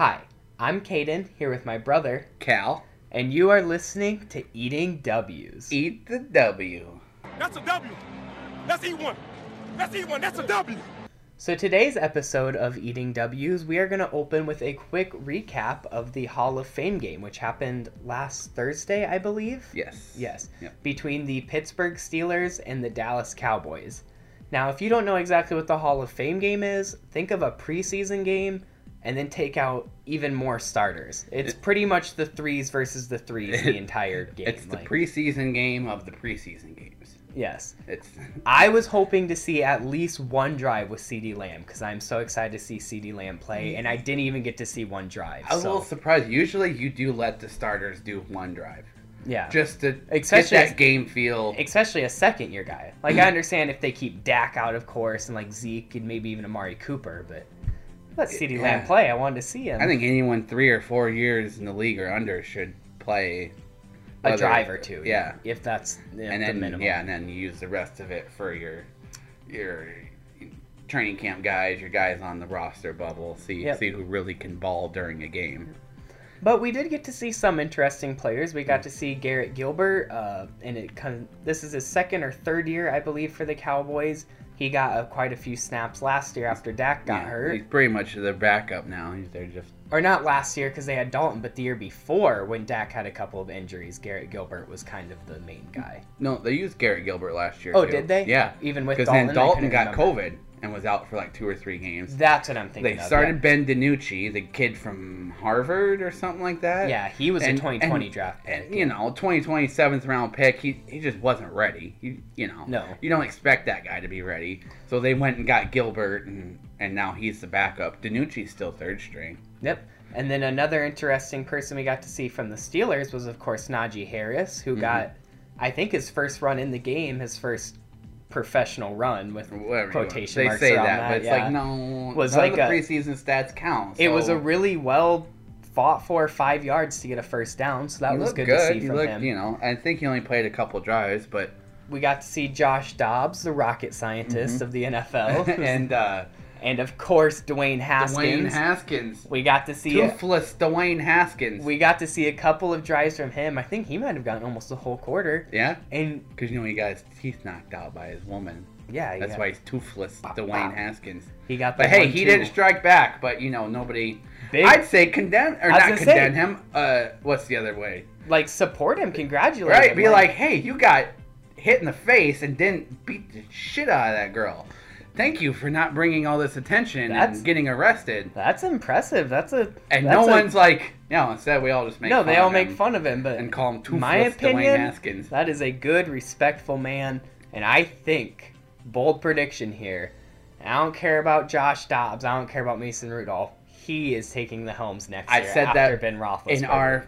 Hi, I'm Caden, here with my brother, Cal, and you are listening to Eating W's. eat the W. That's a W. Let's eat one. Let's eat one. That's a W. So today's episode of Eating W's, we are going to open with a quick recap of the Hall of Fame game, which happened last Thursday, I believe. Yes. Yes, Yep. between the Pittsburgh Steelers and the Dallas Cowboys. Now, if you don't know exactly what the Hall of Fame game is, think of a preseason game and then take out even more starters. It's pretty much the threes versus the threes the entire game. It's the like- preseason game of the preseason games. yes. It's I was hoping to see at least one drive with CeeDee Lamb because I'm so excited to see CeeDee Lamb play, and I didn't even get to see one drive. I was a little surprised. Usually, you do let the starters do one drive yeah. just to Especially get that game feel. especially a second year guy. Like I understand if they keep Dak out, of course, and like Zeke and maybe even Amari Cooper, but let CeeDee Lamb play. I wanted to see him. I think anyone three or four years in the league or under should play a whether- drive or two. Yeah, if that's know, and the then minimum. yeah, and then you use the rest of it for your your training camp guys, your guys on the roster bubble. See Yep. see who really can ball during a game. But we did get to see some interesting players. We Mm. got to see Garrett Gilbert, uh, and it kind of this is his second or third year, I believe, for the Cowboys. He got uh, quite a few snaps last year after Dak got Yeah, hurt, He's pretty much the backup now. He's there just or not last year because they had Dalton, but the year before when Dak had a couple of injuries, Garrett Gilbert was kind of the main guy. no. They used Garrett Gilbert last year. Oh, too. did they? Yeah, even with because then Dalton got remember. COVID and was out for like two or three games. That's what I'm thinking. They of, started yeah. Ben DiNucci, the kid from Harvard or something like that. Yeah, he was And- a 2020 and- draft pick. And, you know, 2020 seventh round pick. He he just wasn't ready. You, you know, No. you don't expect that guy to be ready. So they went and got Gilbert, and and now he's the backup. DiNucci's still third string. Yep. And then another interesting person we got to see from the Steelers was, of course, Najee Harris, who Mhm. got, I think, his first run in the game, his first professional run with Whatever. quotation they marks say around that, that, but it's yeah. like no. Was like of the a- preseason stats count. It was a really well fought for five yards to get a first down, so that he was good, good. to see he from looked, him. you know, I think he only played a couple drives, but We got to see Josh Dobbs, the rocket scientist Mhm. of the NFL, and uh, and of course Dwayne Haskins. Dwayne Haskins, we got to see toothless Dwayne Haskins. we got to see a couple of drives from him. I think he might have gotten almost the whole quarter. yeah, And because you know he got his teeth knocked out by his woman. yeah, That's why he's toothless, Dwayne. Haskins. he got. The But hey, he two. didn't strike back. But you know, nobody. Big, I'd say condemn or not gonna say- condemn him. Uh, what's the other way? like support him, congratulate Right, him. be like, hey, you got hit in the face and didn't beat the shit out of that girl. Thank you for not bringing all this attention That's- and getting arrested. that's impressive. That's a And that's no a- one's like, no. Instead, we all just make no. They all make fun of him, but and call him toothless my Dwayne opinion, Haskins. that is a good, respectful man, and I think bold prediction here. I don't care about Josh Dobbs. I don't care about Mason Rudolph. He is taking the helms next I year said after that Ben Roethlisberger. in our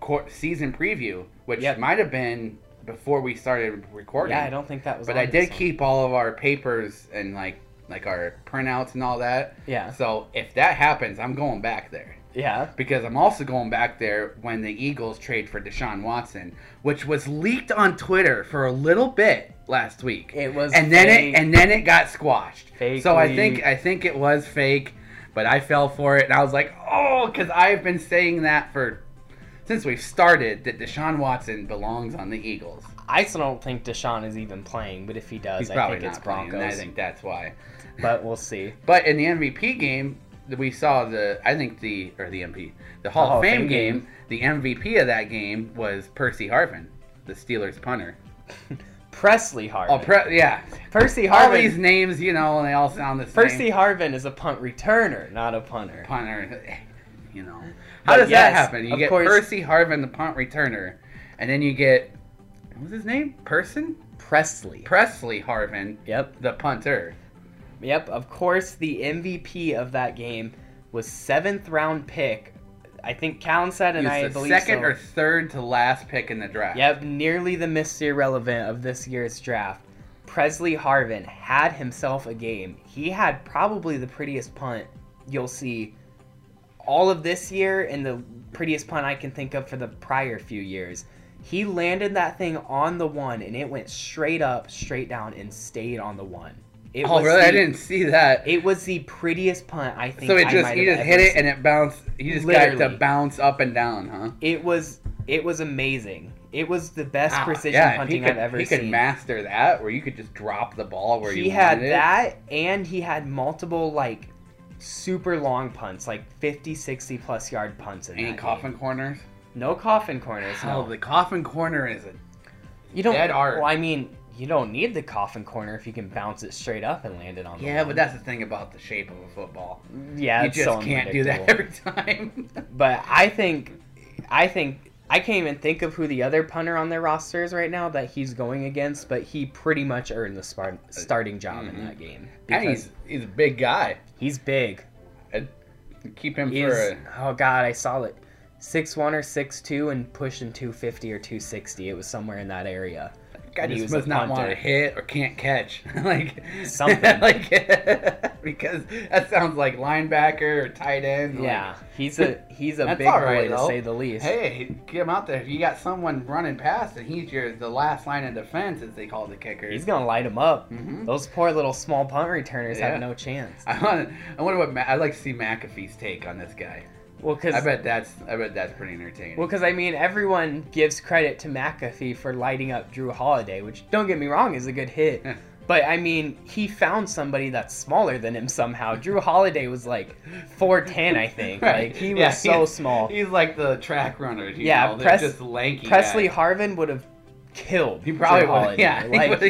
court season preview, which Yep. might have been before we started recording. yeah, I don't think that was. But I did keep all of our papers and like like our printouts and all that. Yeah, So if that happens, I'm going back there yeah. because I'm also going back there when the Eagles trade for Deshaun Watson, which was leaked on Twitter for a little bit last week. It was and then it and then it got squashed. Fake so I think I think it was fake, but I fell for it and I was like, oh, because I've been saying that for since we've started that Deshaun Watson belongs on the Eagles. I still don't think Deshaun is even playing, but if he does, He's I probably think it's not playing. I think that's why. But we'll see. But in the MVP game, we saw the I think the or the MP the Hall, of Fame, game, The MVP of that game was Percy Harvin, the Steelers punter. Pressley Harvin. Oh, pre- yeah. Percy Harvin. All these names, you know, and they all sound the same. Percy Harvin is a punt returner, not a punter. punter. Eh, you know, how does yes, that happen? You get course- Percy Harvin, the punt returner, and then you get what was his name? Person Presley. Pressley Harvin, Yep. the punter. Yep. Of course, the MVP of that game was seventh round pick. I think Callan said, and I believe second so. or third to last pick in the draft. Yep, nearly the Mr. Irrelevant of this year's draft. Pressley Harvin had himself a game. He had probably the prettiest punt you'll see all of this year and the prettiest punt I can think of for the prior few years. He landed that thing on the one and it went straight up, straight down, and stayed on the one. It oh, was really? I didn't see that. It was the prettiest punt I think. So it just he just hit it seen. and it bounced. He just got to Literally. bounce up and down, huh? It was it was amazing. It was the best Wow. precision yeah, punting he could, I've ever he seen. could master that, where you could just drop the ball where he you had wanted it. that and he had multiple like super long punts, like 50, 60 plus yard punts in Any coffin game. corners? No coffin corners. Oh, No. the coffin corner is a You don't. dead art. Well, I mean, you don't need the coffin corner if you can bounce it straight up and land it on. The yeah, line. but that's the thing about the shape of a football. yeah, you just so can't do that every time. But I think, I think I can't even think of who the other punter on their roster is right now that he's going against. But he pretty much earned the spar- starting job in Mhm. that game and because he's he's a big guy. he's big. I'd keep him He's for a, oh god, I saw it. Six one or six two and pushing two fifty or two sixty. It was somewhere in that area. Guy he just must not want to hit or can't catch, like Something. like because that sounds like linebacker or tight end. like, Yeah, he's a he's a big all boy right, to though. say the least. Hey, get him out there. If you got someone running past and he's your the last line of defense, as they call the kickers. He's gonna light him up. Mhm. Those poor little small punt returners Yeah. have no chance. I want. I wonder what Ma- I'd like to see McAfee's take on this guy. Well, because I bet that's. I bet that's pretty entertaining. Well, because I mean, everyone gives credit to McAfee for lighting up Drew Holiday, which don't get me wrong is a good hit. But I mean, he found somebody that's smaller than him somehow. Drew Holiday was like 4'10, I think. Right. Like he was Yeah, so he's- small. He's like the track runner. Yeah? Pres- just lanky. Presley guys. Harvin would have killed. He probably Drew would. Holiday. Yeah, like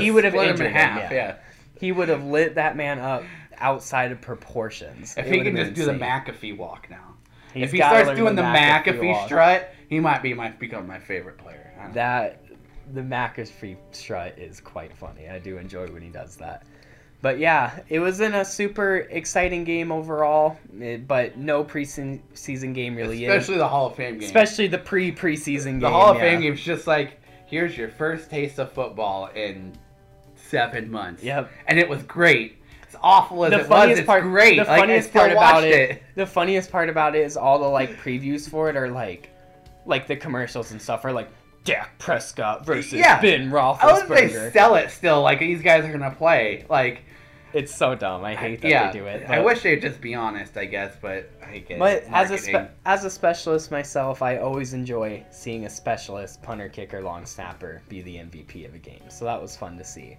he would. have split him injured in him, half. yeah. yeah. he would have lit that man up outside of proportions. If It he would can just been do the. McAfee walk now. He's if he starts doing the McAfee, strut, he might be my become my favorite player. I don't know. That the McAfee strut is quite funny. I do enjoy when he does that. But yeah, it wasn't a super exciting game overall, eh, but no preseason game really Especially is. the Hall of Fame game. Especially the pre-preseason game. the Hall of yeah. Fame game's just like here's your first taste of football in seven months. Yep. And it was great. Awful as The it was, funniest it's part, great. the Like, funniest part about watched it, the funniest part about it is all the like previews for it are like, like the commercials and stuff are like Dak Prescott versus Yeah. Ben I hope they sell it still. Like these guys are gonna play. Like It's so dumb. I hate that yeah, they do it. I wish they'd just be honest. I guess, but I get. But as a spe- as a specialist myself, I always enjoy seeing a specialist punter, kicker, long snapper be the MVP of a game. So that was fun to see.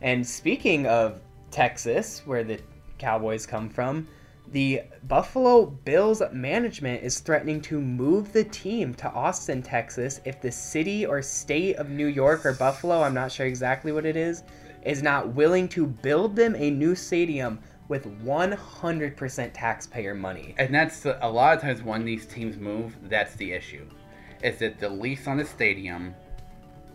And speaking of Texas, where the Cowboys come from, the Buffalo Bills management is threatening to move the team to Austin, Texas, if the city or state of New York or Buffalo, I'm not sure exactly what it is, is not willing to build them a new stadium with 100% taxpayer money. And that's a lot of times when these teams move, that's the issue. Is that the lease on the stadium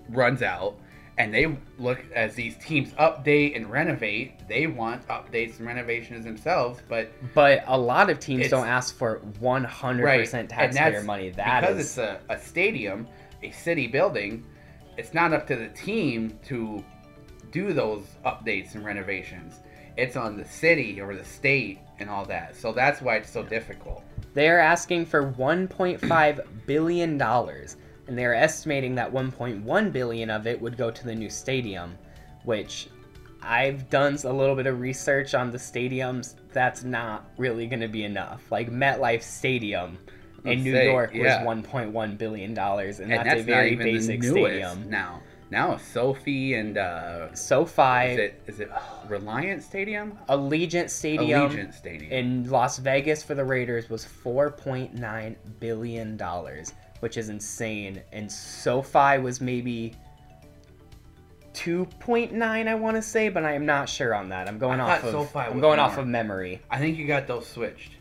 runs out, and they look as these teams update and renovate. They want updates and renovations themselves, but But a lot of teams don't ask for 100% right taxpayer money. That because is it's a, a stadium, a city building. It's not up to the team to do those updates and renovations. It's on the city or the state and all that. So that's why it's so difficult. they are asking for 1.5 billion dollars, and they are estimating that 1.1 billion of it would go to the new stadium, which I've done a little bit of research on the stadiums. That's not really going to be enough. Like MetLife Stadium in Let's New say, York yeah. was 1.1 billion dollars, and, and that's, that's a very basic the stadium. now. Now SoFi and uh, SoFi, is it is it Reliant Stadium? Allegiant Stadium, Allegiant Stadium. in Las Vegas for the Raiders was 4.9 billion dollars, which is insane. And SoFi was maybe 2.9, I want to say, but I am not sure on that. I'm going I off of SoFi I'm going off more. of memory. I think you got those switched.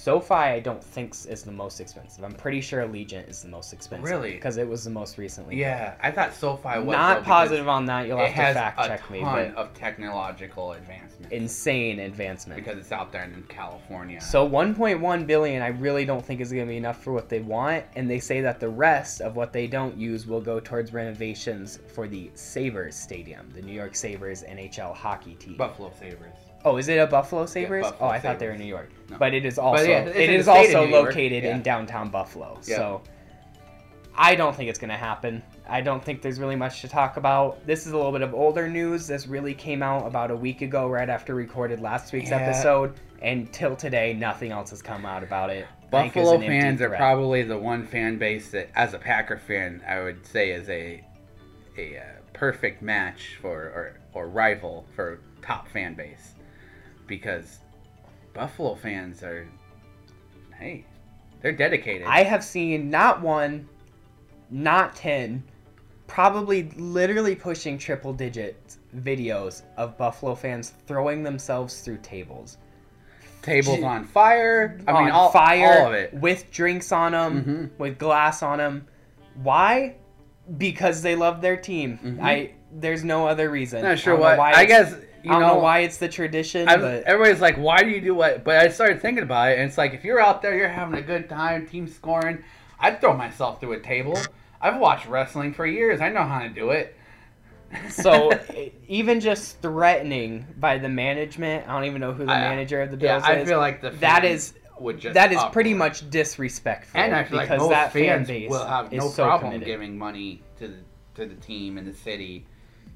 SoFi, I don't think is the most expensive. I'm pretty sure Allegiant is the most expensive. Really? Because it was the most recently. Yeah, I thought SoFi was. Not positive on that. You'll have to fact a check ton me, but of technological advancement insane advancement. because it's out there in California. So 1.1 billion I really don't think is going to be enough for what they want and they say that the rest of what they don't use will go towards renovations for the Sabres Stadium, the New York Sabres NHL hockey team. Buffalo Sabres. Oh, is it a Buffalo Sabres? Buffalo oh, I thought they were in New York. No. But it is also yeah, it is the state of also located yeah. in downtown Buffalo. Yeah. So I don't think it's going to happen. I don't think there's really much to talk about. This is a little bit of older news. This really came out about a week ago, right after we recorded last week's Yeah. episode. And till today, nothing else has come out about it. Buffalo fans are probably the one fan base that, as a Packer fan, I would say is a a uh, perfect match for or, or rival for top fan base, because Buffalo fans are, hey, they're dedicated. I have seen not one, not ten, probably literally pushing triple digits videos of Buffalo fans throwing themselves through tables. Tables J- on fire. I mean, on all fire all of it. with drinks on them, Mhm. with glass on them. Why? Because they love their team. Mhm. I there's no other reason. Not sure I don't know what. why I guess you I don't know, know why it's the tradition, but everybody's like, why do you do what? But I started thinking about it, and it's like, if you're out there, you're having a good time, team scoring, I'd throw myself through a table. I've watched wrestling for years. I know how to do it. so even just threatening by the management, I don't even know who the I- manager of the yeah, is. I feel like the that fans is would just that is uproar. pretty much disrespectful. And I feel like because most that fan base will have no problem giving money to the to the team and the city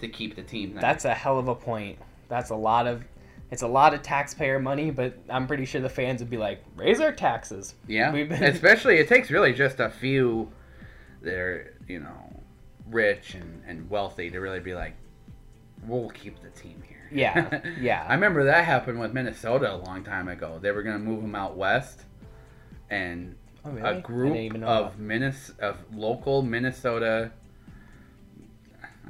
to keep the team. There. That's a hell of a point. That's a lot of it's a lot of taxpayer money, but I'm pretty sure the fans would be like, raise our taxes. yeah. Been- Especially, it takes really just a few that are you know rich and, and wealthy to really be like, we'll keep the team here. Yeah, yeah. I remember that happened with Minnesota a long time ago. They were going to move them out west, and Oh, really? A group of. Minnes- of local Minnesota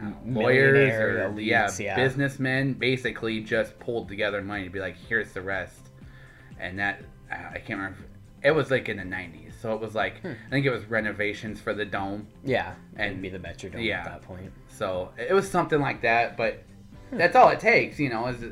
know, lawyers or elites, yeah, yeah. businessmen basically just pulled together money to be like, here's the rest, and that I can't remember. It was like in the '90s, so it was like Hmm. I think it was renovations for the dome. yeah, and- be the Metrodome yeah. at that point. So it was something like that, but Hmm. that's all it takes, you know, is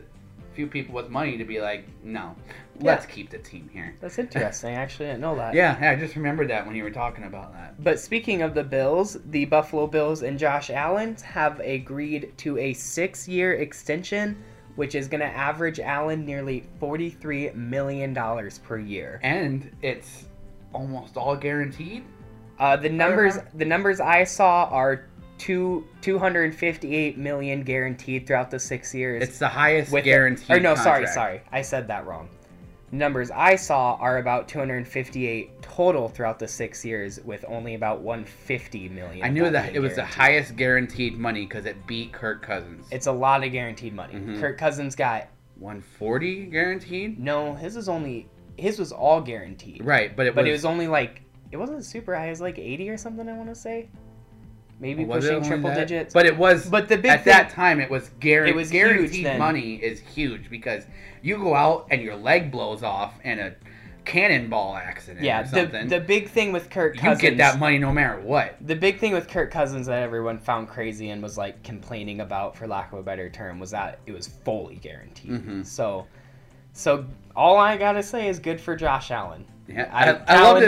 few people with money to be like, no, let's keep the team here. That's interesting. Actually, I didn't know that. Yeah, yeah, I just remembered that when you were talking about that. But speaking of the Bills, the Buffalo Bills and Josh Allen have agreed to a six-year extension, which is going to average Allen nearly forty-three million dollars per year. And it's almost all guaranteed. Uh, the numbers the numbers I saw are two two hundred and fifty-eight million guaranteed throughout the six years. It's the highest with guaranteed. Or no, sorry, contract. sorry, I said that wrong. Numbers I saw are about 258 total throughout the six years, with only about 150 million. I knew that it was the highest guaranteed money because it beat Kirk Cousins. It's a lot of guaranteed money. Mhm. Kirk Cousins got 140 guaranteed. no. His was only his was all guaranteed. Right, but it But was, it was only like it wasn't super high. It was like 80 or something. I want to say, maybe was pushing triple that? digits. But it was. But the big at thing, that time, it was, guaran- It was guaranteed money is huge because you go out and your leg blows off and a cannonball accident yeah, or the something. the big thing with Kirk you Cousins. get that money no matter what. The big thing with Kirk Cousins that everyone found crazy and was like complaining about, for lack of a better term, was that it was fully guaranteed. Mhm. So, so all I gotta say is good for Josh Allen. Yeah, I, I, I Allen love it.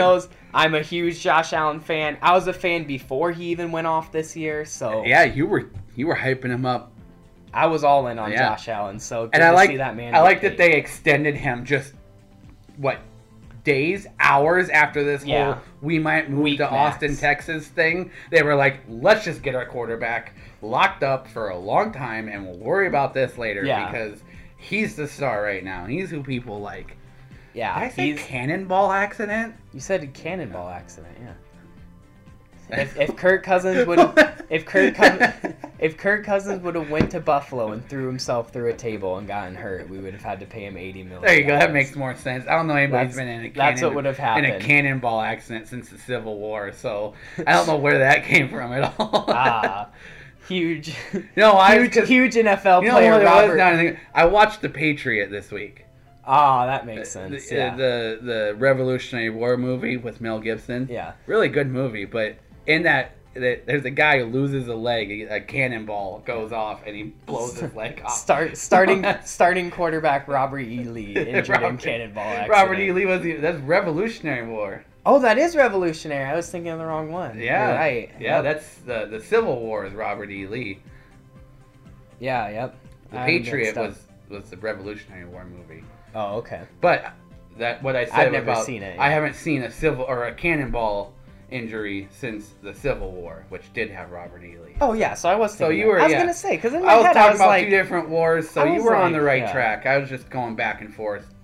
I'm a huge Josh Allen fan. I was a fan before he even went off this year, so Yeah, you were you were hyping him up, I was all in on Yeah. Josh Allen. So good and I to like see that man. I like that they extended him just what days, hours after this Yeah. whole we might move Week to max. Austin, Texas thing. They were like, let's just get our quarterback locked up for a long time, and we'll worry about this later Yeah. because he's the star right now. He's who people like. Yeah, Did I say he's. cannonball accident? You said cannonball accident, yeah. If, if Kirk Cousins would, if Kirk, if Kirk Cousins would have went to Buffalo and threw himself through a table and gotten hurt, we would have had to pay him eighty million. There you go. That makes more sense. I don't know anybody's That's- been in a that's what would have happened in a cannonball accident since the Civil War. So I don't know where that came from at all. ah, huge, No, I huge, huge NFL You know player what it was? Robert. Now I think- I watched The Patriot this week. Ah, that makes sense. The, yeah, the the Revolutionary War movie with Mel Gibson. yeah. Really good movie, but in that, there's a guy who loses a leg. A cannonball goes off and he blows his leg off. Start starting starting quarterback Robert E. Lee injured in Robert- cannonball accident. Robert E. Lee was the, that's Revolutionary War. Oh, that is revolutionary. I was thinking of the wrong one. Yeah, You're right. Yeah, Yep. that's the the Civil War is Robert E. Lee. yeah, yep. The I'm Patriot was was the Revolutionary War movie. Oh, okay. But that what I said I've never about, seen it. I haven't seen a civil or a cannonball injury since the Civil War, which did have Robert E. Lee. Oh yeah, so I was. So you that. were- I was yeah. gonna say because in my I was head talking I was about like, two different wars, so you were on the right yeah. track. I was just going back and forth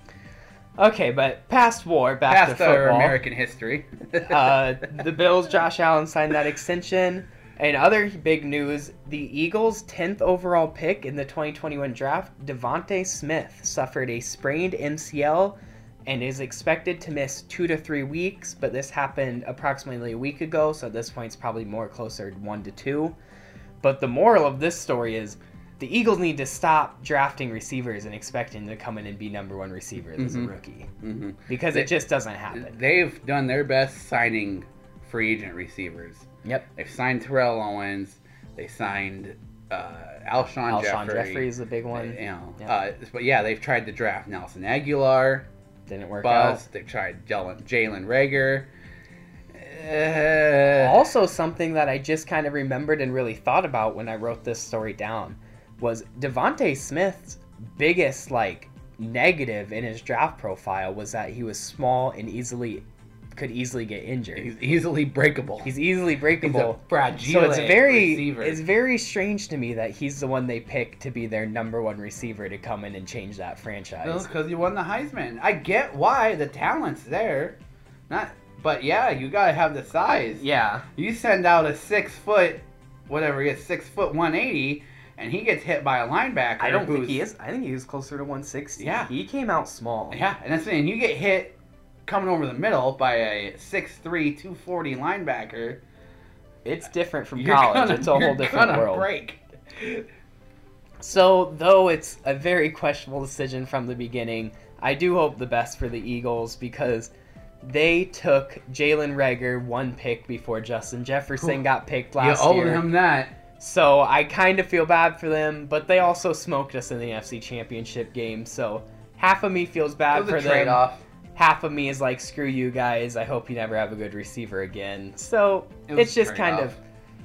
okay, but past war, back past to our football. American history. uh, the Bills, Josh Allen signed that extension. And other big news: the Eagles' 10th overall pick in the 2021 draft, DeVonta Smith, suffered a sprained MCL and is expected to miss two to three weeks. But this happened approximately a week ago, so at this point it's probably more closer to one to two. But the moral of this story is the Eagles need to stop drafting receivers and expecting to come in and be number one receivers as a Mhm. rookie hmm because They- it just doesn't happen. They've done their best signing free agent receivers. Yep. They've signed Terrell Owens. They signed uh, Alshon, Alshon Jeffery. Jeffery is the big one. You know, Yep. uh, but yeah, they've tried to draft Nelson Agholor, Didn't work Buzz. They've tried Jalen Jalen Reagor. Uh. Also, something that I just kind of remembered and really thought about when I wrote this story down was DeVonta Smith's biggest like negative in his draft profile was that he was small and easily could easily get injured. he's easily breakable. He's easily He's breakable. a fragile so it's very receiver. it's very strange to me that he's the one they pick to be their number one receiver to come in and change that franchise. because you won the Heisman. I get why the talent's there, not. But yeah, you gotta have the size. Yeah. You send out a six foot, whatever he is, six foot one eighty, and he gets hit by a linebacker. I don't think he is. I think he was closer to 160. Yeah. He came out small. Yeah, and that's the thing. You get hit coming over the middle by a 6'3", 240 linebacker. It's different from college. gonna- it's a whole different world. Break. So, though it's a very questionable decision from the beginning, I do hope the best for the Eagles because they took Jalen Reagor one pick before Justin Jefferson got picked last You last owe year. him that. So I kind of feel bad for them, but they also smoked us in the NFC Championship game. So half of me feels bad for them. trade off. Half of me is like, screw you guys. I hope you never have a good receiver again. So It it's just kind trade-off. of,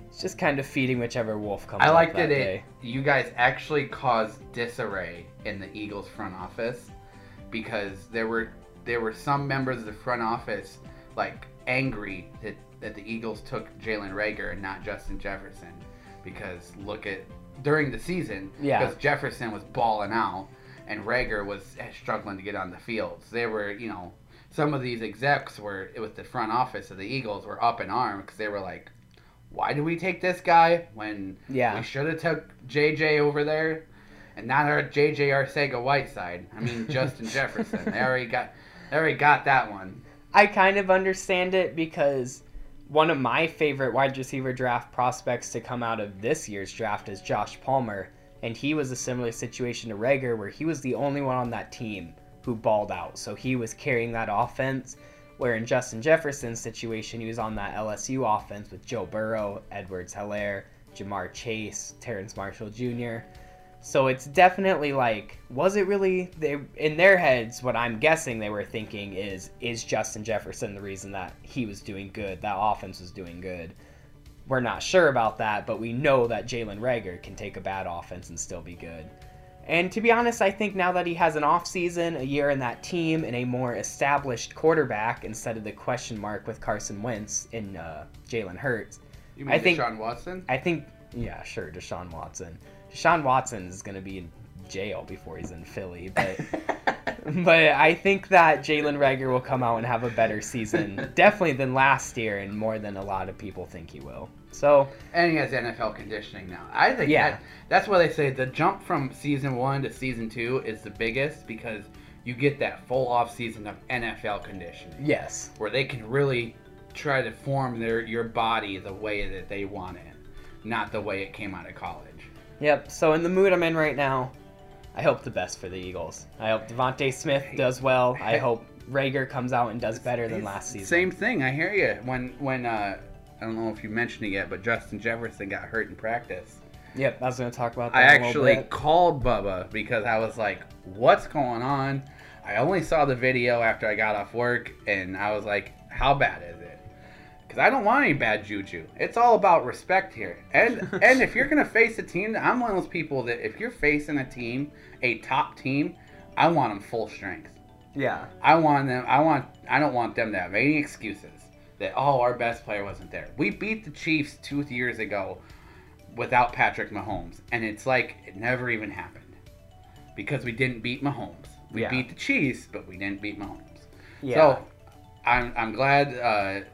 it's just kind of feeding whichever wolf comes. I like that that it. day. You guys actually caused disarray in the Eagles front office because there were there were some members of the front office like angry that that the Eagles took Jalen Reagor and not Justin Jefferson because look at during the season Yeah. because Jefferson was balling out and Reagor was struggling to get on the field. So they were you know some of these execs were it was the front office of the Eagles were up in arms because they were like. Why do we take this guy when Yeah. we should have took JJ over there, and not our JJ Arcega Whiteside. I mean Justin Jefferson. They already got, they already got that one. I kind of understand it because one of my favorite wide receiver draft prospects to come out of this year's draft is Josh Palmer, and he was a similar situation to Reagor where he was the only one on that team who balled out. So he was carrying that offense. Where in Justin Jefferson's situation, he was on that LSU offense with Joe Burrow, Edwards Helaire, Ja'Marr Chase, Terrace Marshall Jr. So it's definitely like, was it really they in their heads? What I'm guessing they were thinking is, is Justin Jefferson the reason that he was doing good, that offense was doing good? We're not sure about that, but we know that Jalen Reagor can take a bad offense and still be good. And to be honest, I think now that he has an offseason, a year in that team, and a more established quarterback instead of the question mark with Carson Wentz in uh, Jalen Hurts, You I mean think- Deshaun Watson? I think, yeah, sure, Deshaun Watson. Deshaun Watson is going to be in jail before he's in Philly, but but I think that Jalen Reagor will come out and have a better season, definitely than last year, and more than a lot of people think he will. So and he has NFL conditioning now. I think Yeah. that, that's why they say the jump from season one to season two is the biggest because you get that full off season of NFL conditioning yes, where they can really try to form their your body the way that they want it, not the way it came out of college. yep. So in the mood I'm in right now, I hope the best for the Eagles. I hope DeVonta Smith does well. I hope Reagor comes out and does better than last season. Same thing. I hear you. When when uh, I don't know if you mentioned it yet, but Justin Jefferson got hurt in practice. Yep, I was going to talk about that. I in a little actually called Bubba because I was like, "What's going on?" I only saw the video after I got off work, and I was like, "How bad is it?" Because I don't want any bad juju. It's all about respect here. And and if you're gonna face a team, I'm one of those people that if you're facing a team, a top team, I want them full strength. Yeah. I want them. I want. I don't want them to have any excuses. that oh our best player wasn't there. We beat the Chiefs two years ago without Patrick Mahomes, and it's like it never even happened because we didn't beat Mahomes. We Yeah. beat the Chiefs, but we didn't beat Mahomes. Yeah. So I'm I'm glad uh,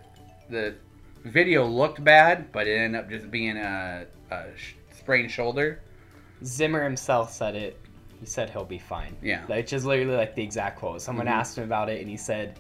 the video looked bad, but it ended up just being a, a sh- sprained shoulder. Zimmer himself said it. He said he'll be fine. Yeah. Which is literally like the exact quote. Someone Mhm. asked him about it and he said,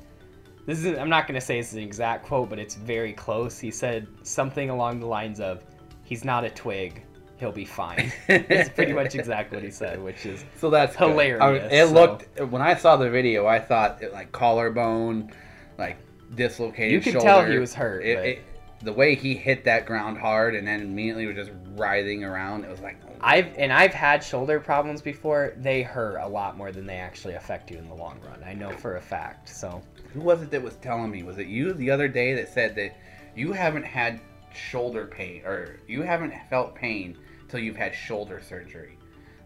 This is I'm not gonna say it's an exact quote, but it's very close. He said something along the lines of, He's not a twig, he'll be fine. it's pretty much exactly what he said, which is So that's. Hilarious, I mean, it so- looked when I saw the video, I thought it like collarbone, like dislocated. You could shoulder. tell he was hurt, It, it- the way he hit that ground hard and then immediately was just writhing around. It was like, oh, I've and I've had shoulder problems before. They hurt a lot more than they actually affect you in the long run. I know for a fact. So who was it that was telling me? Was it you the other day that said that you haven't had shoulder pain or you haven't felt pain till you've had shoulder surgery?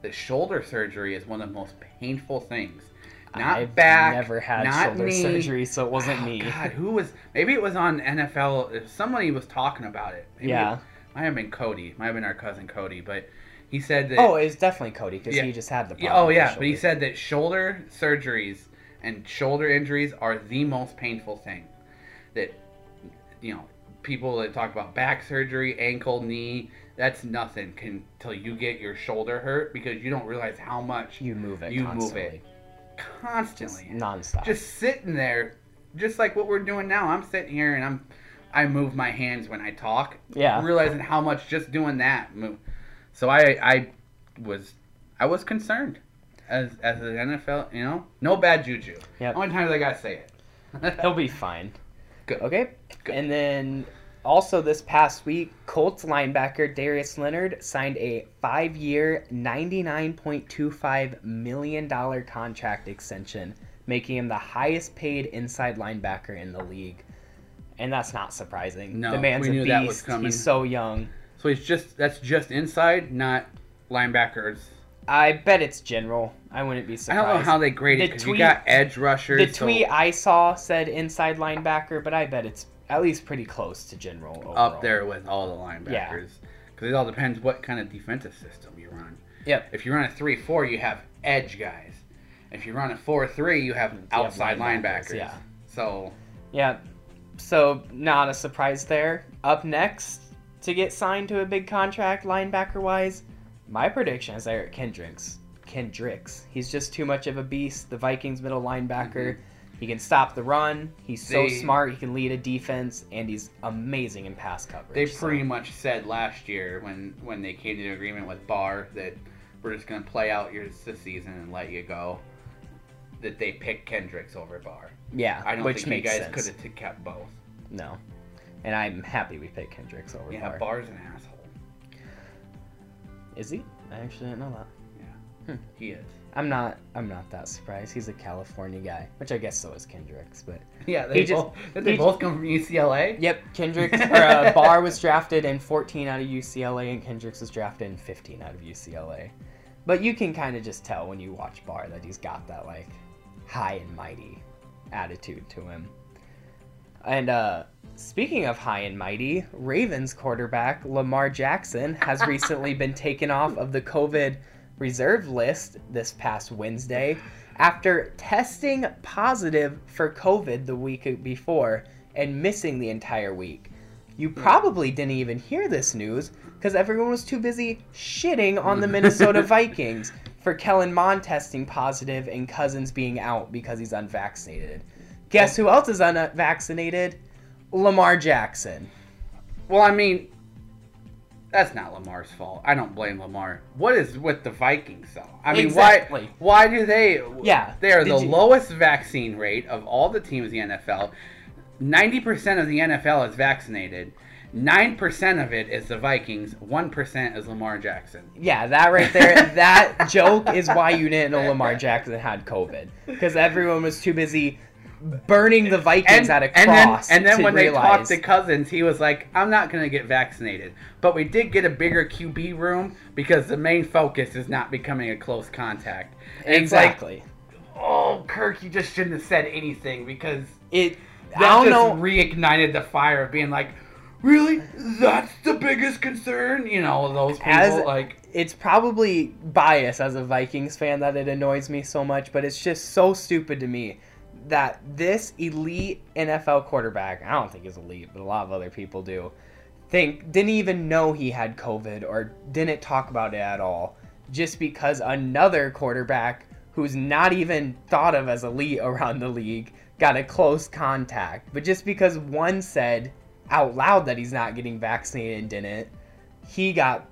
That shoulder surgery is one of the most painful things. Not I've back. never had shoulder knee. surgery, so it wasn't Oh, me. God, who was? Maybe it was on NFL. if Somebody was talking about it. Maybe Yeah. It might have been Cody. Might have been our cousin Cody. But he said that. Oh, it was definitely Cody because Yeah. he just had the problem oh yeah, but he said that shoulder surgeries and shoulder injuries are the most painful thing. That you know, people that talk about back surgery, ankle, knee, that's nothing until you get your shoulder hurt because you don't realize how much you move it you move it constantly. nonstop. Just sitting there, just like what we're doing now. I'm sitting here and I'm I move my hands when I talk. Yeah. Realizing how much just doing that move. So I I was I was concerned as as an NFL, you know, no bad juju. Yeah, many times I gotta say it? He'll be fine. Good. Okay. Good. And then also this past week, Colts linebacker Darius Leonard signed a five-year, $99.25 million contract extension, making him the highest-paid inside linebacker in the league. And that's not surprising. No, the man's we a knew beast. that was coming. He's so young. So he's just that's just inside, not linebackers. I bet it's general. I wouldn't be surprised. I don't know how they grade it The because you got edge rushers. The so tweet I saw said inside linebacker, but I bet it's at least pretty close to general. Overall. up there with all the linebackers. Yeah. Because it all depends what kind of defensive system you run. Yep. If you run a 3 4, you have edge guys. If you run a 4 3, you have outside linebackers, linebackers. yeah. So, Yeah. So not a surprise there. Up next to get signed to a big contract linebacker wise, my prediction is Eric Kendricks. Kendricks. He's just too much of a beast. The Vikings middle linebacker. Mm-hmm. He can stop the run. He's so. They- smart. He can lead a defense, and he's amazing in pass coverage. they so- pretty much said last year when, when they came to an agreement with Barr that we're just going to play out your this season and let you go, that they picked Kendricks over Barr. yeah, I don't which think you makes guys sense. could have kept both. No, and I'm happy we picked Kendricks over Yeah, Barr. Barr's an asshole. Is he? I actually didn't know that. Yeah, hmm. he is. I'm not. I'm not that surprised. He's a California guy, which I guess so is Kendricks. But Yeah, they just- both, they both come from UCLA? yep, Kendricks or uh, Barr was drafted in 14 out of UCLA, and Kendricks was drafted in 15 out of UCLA. But you can kind of just tell when you watch Barr that he's got that like high and mighty attitude to him. And uh, speaking of high and mighty, Ravens quarterback Lamar Jackson has recently been taken off of the COVID reserve list this past Wednesday after testing positive for COVID the week before and missing the entire week. You hmm. probably didn't even hear this news because everyone was too busy shitting on the Minnesota Vikings for Kellen Mond testing positive and Cousins being out because he's unvaccinated. Guess oh. who else is unvaccinated? Lamar Jackson. Well, I mean, that's not Lamar's fault. I don't blame Lamar. What is with the Vikings, though? I mean, Exactly. why? Why do they? Yeah, they are did the you- lowest vaccine rate of all the teams in the NFL. Ninety percent of the NFL is vaccinated. Nine percent of it is the Vikings. One percent is Lamar Jackson. Yeah, that right there, that joke is why you didn't know Lamar Jackson had COVID. Because everyone was too busy burning the Vikings at a and then, cross. and then when they talked to Cousins, he was like, "I'm not going to get vaccinated, but we did get a bigger QB room because the main focus is not becoming a close contact." And it's like, Exactly. oh, Kirk, you just shouldn't have said anything because it that don't just know. reignited the fire of being like, really? That's the biggest concern? You know, those people As- like. it's probably bias as a Vikings fan that it annoys me so much, but it's just so stupid to me that this elite NFL quarterback, I don't think he's elite, but a lot of other people do, think didn't even know he had COVID or didn't talk about it at all just because another quarterback who's not even thought of as elite around the league got a close contact. But just because one said out loud that he's not getting vaccinated and didn't, he got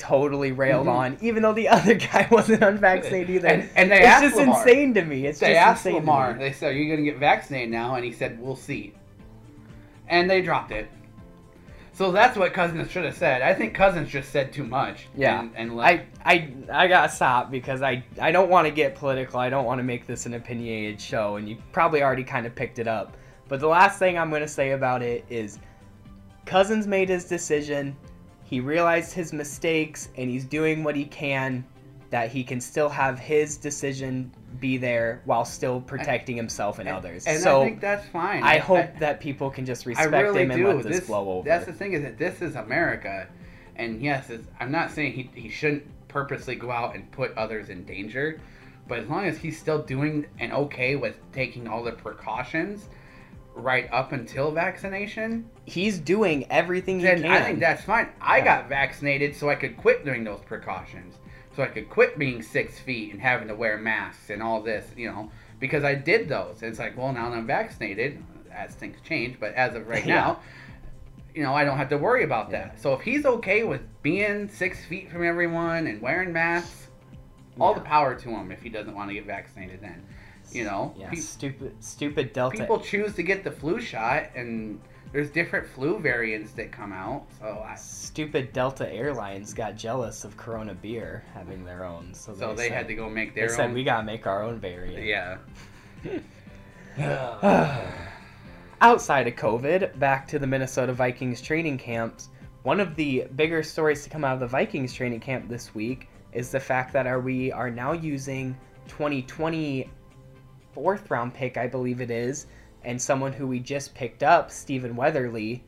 totally railed Mhm. on, even though the other guy wasn't unvaccinated either. And- and they it's asked just Lamar. insane to me. It's They just asked insane to Lamar, me. they said, Are you going to get vaccinated now? And he said, We'll see. And they dropped it. So that's what Cousins should have said. I think Cousins just said too much. Yeah, And, and I, I, I gotta stop because I, I don't want to get political. I don't want to make this an opinionated show, and you probably already kind of picked it up. But the last thing I'm gonna say about it is, Cousins made his decision. He realized his mistakes, and he's doing what he can that he can still have his decision be there while still protecting himself and, others. And so I think that's fine. I hope that people can just respect really him and do. let this, blow over. That's the thing is that this is America, and yes, I'm not saying he he shouldn't purposely go out and put others in danger, but as long as he's still doing and okay with taking all the precautions, right up until vaccination, He's doing everything he then can. I think that's fine. I Yeah. got vaccinated so I could quit doing those precautions. So I could quit being six feet and having to wear masks and all this, you know, because I did those. It's like, well, now that I'm vaccinated, as things change, but as of right Yeah. now, you know, I don't have to worry about Yeah. that. So if he's okay with being six feet from everyone and wearing masks, all the power to him if he doesn't want to get vaccinated then. You know? Yeah, Pe- stupid, stupid Delta. people choose to get the flu shot and there's different flu variants that come out. So I, Stupid Delta Airlines got jealous of Corona beer having their own, so, So they said, had to go make their. They their said we gotta make our own variant. yeah. Outside of COVID, back to the Minnesota Vikings training camps. One of the bigger stories to come out of the Vikings training camp this week is the fact that are we are now using 2020 fourth round pick, I believe it is, and someone who we just picked up, Stephen Weatherly,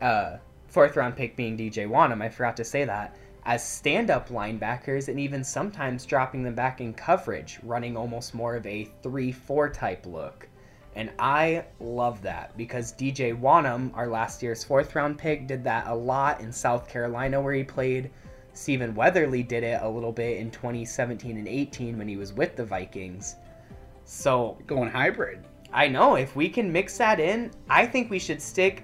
uh, fourth round pick being DJ Wonnum, I forgot to say that, as stand up linebackers and even sometimes dropping them back in coverage, running almost more of a 3 4 type look. And I love that because DJ Wonnum, our last year's fourth round pick, did that a lot in South Carolina where he played. Stephen Weatherly did it a little bit in 2017 and 18 when he was with the Vikings. So Going hybrid. I know if we can mix that in, I think we should stick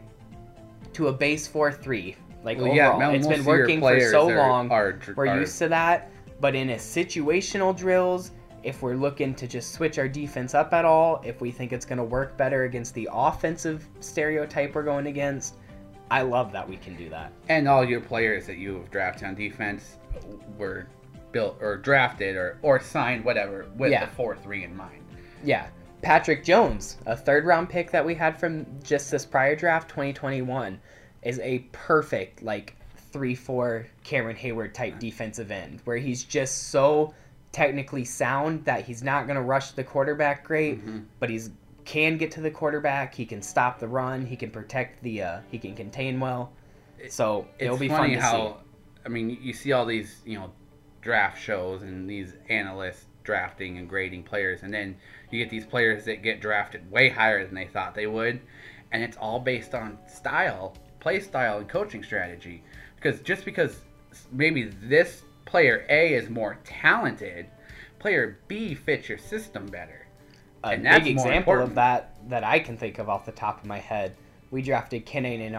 to a base 4-3. Like Well, yeah, overall, mo- it's been working for so are- long. are we're are- used to that. But in a situational drills, if we're looking to just switch our defense up at all, if we think it's going to work better against the offensive stereotype we're going against, I love that we can do that. And all your players that you have drafted on defense were built or drafted or, or signed, whatever, with Yeah. the 4 3 in mind. Yeah. Patrick Jones, a third round pick that we had from just this prior draft, 2021, is a perfect, like, 3 4 Cameron Heyward type defensive end, where he's just so technically sound that he's not going to rush the quarterback great, Mhm. but he's can get to the quarterback. He can stop the run. He can protect the. Uh, he can contain well. So It's it'll be funny fun to how, I mean, you see all these, you know, draft shows and these analysts drafting and grading players, and then you get these players that get drafted way higher than they thought they would, and it's all based on style, play style, and coaching strategy. Because just because maybe this player A is more talented, player B fits your system better. a And that's big example important. of that that I can think of off the top of my head. We drafted Kene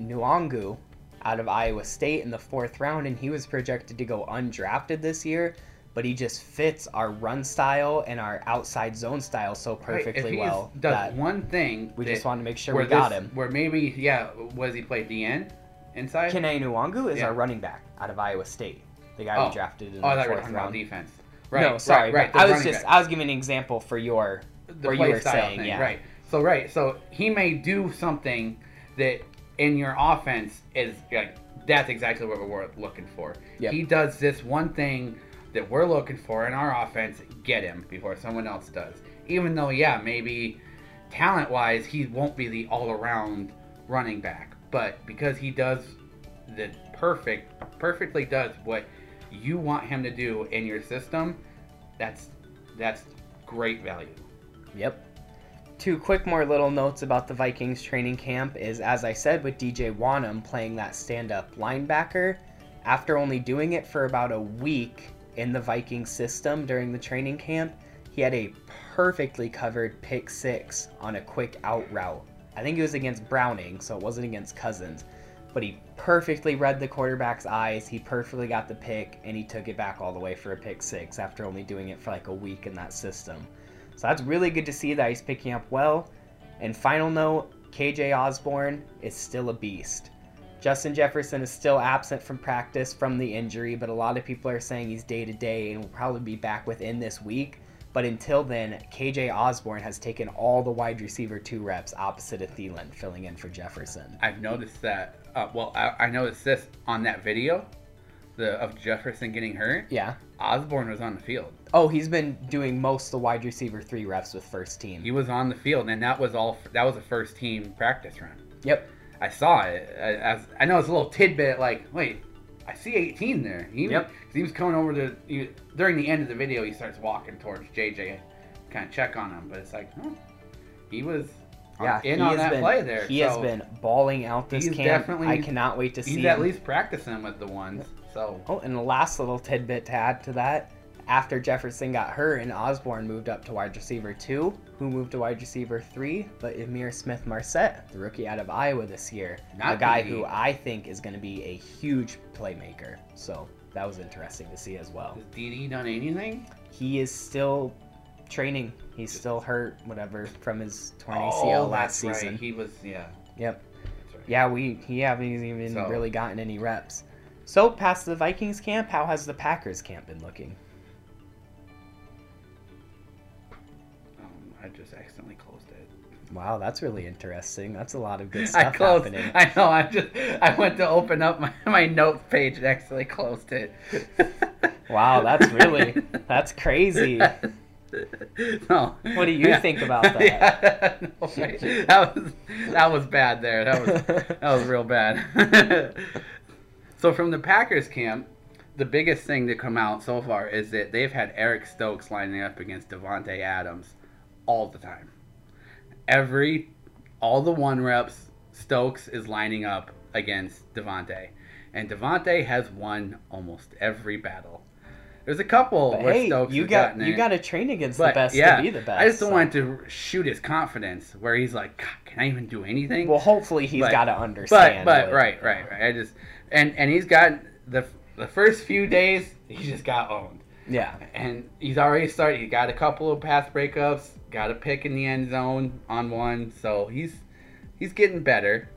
Nwangwu out of Iowa State in the fourth round, and he was projected to go undrafted this year. But he just fits our run style and our outside zone style so Right, if perfectly he well does that one thing, we that- just wanted to make sure where we got this- him. Where maybe, yeah, was he play DN inside? Kene Nwangwu is Yeah. our running back out of Iowa State, the guy Oh. we drafted in Oh, the thought fourth round. defense. Right. no, sorry, Right. right the I was just back. I was giving an example for your the where you were style saying, thing, yeah. right? So right, so he may do something that in your offense is like that's exactly what we're looking for. Yep. He does this one thing that we're looking for in our offense. Get him before someone else does. Even though, yeah, maybe talent wise, he won't be the all around running back. But because he does the perfect, perfectly does what you want him to do in your system, that's that's great value. Yep. Two quick more little notes about the Vikings training camp is as I said with DJ Wonnum playing that stand up linebacker, after only doing it for about a week in the Viking system during the training camp, he had a perfectly covered pick six on a quick out route. I think it was against Browning, so it wasn't against Cousins. But he perfectly read the quarterback's eyes, he perfectly got the pick, and he took it back all the way for a pick six after only doing it for like a week in that system. So that's really good to see that he's picking up well. And final note KJ Osborn is still a beast. Justin Jefferson is still absent from practice from the injury, but a lot of people are saying he's day to day and will probably be back within this week. But until then, KJ Osborn has taken all the wide receiver two reps opposite of Thielen, filling in for Jefferson. I've noticed that. Uh, well, I, I noticed this on that video, the of Jefferson getting hurt. Yeah. Osborn was on the field. Oh, he's been doing most of the wide receiver three reps with first team. He was on the field, and that was all. That was a first team practice run. Yep. I saw it. I, as, I know it's a little tidbit. Like, wait, I see 18 there. He, Yep. He was coming over to he, during the end of the video. He starts walking towards JJ, kind of check on him. But it's like, huh, he was Yeah, in he on that been, play there. He has been balling out this camp. definitely- I cannot wait to see He's him. at least practicing with the ones. So Oh, and the last little tidbit to add to that, after Jefferson got hurt and Osborn moved up to wide receiver two, who moved to wide receiver three, but Ihmir Smith-Marsette, the rookie out of Iowa this year, a Not guy the- who I think is going to be a huge playmaker. So that was interesting to see as well. has Dede done anything? He is still training. He's still hurt, whatever, from his torn oh, ACL that's last season. right. He was yeah. Yep. Right. Yeah, we he haven't even So- really gotten any reps. So past the Vikings camp, how has the Packers camp been looking? I just accidentally closed it. Wow, that's really interesting. That's a lot of good stuff I closed. happening. I know. I just I went to open up my, my notes page and accidentally closed it. Wow, that's really that's crazy. No. What do you think about that? Yeah, no, that was that was bad there. That was that was real bad. so from the Packers camp, the biggest thing to come out so far is that they've had Eric Stokes lining up against Davante Adams all the time. Every all the one reps, Stokes is lining up against Davante. And Davante has won almost every battle. There's a couple But where hey, Stokes you got you got to train against the best yeah, to be the best. I just don't so- want to shoot his confidence where he's like, God, can I even do anything? Well, hopefully he's got to but understand. but what- right right right. I just and and he's got the the first few days he just got owned, Yeah. and he's already started. He got a couple of pass breakups, got a pick in the end zone on one, so he's he's getting better.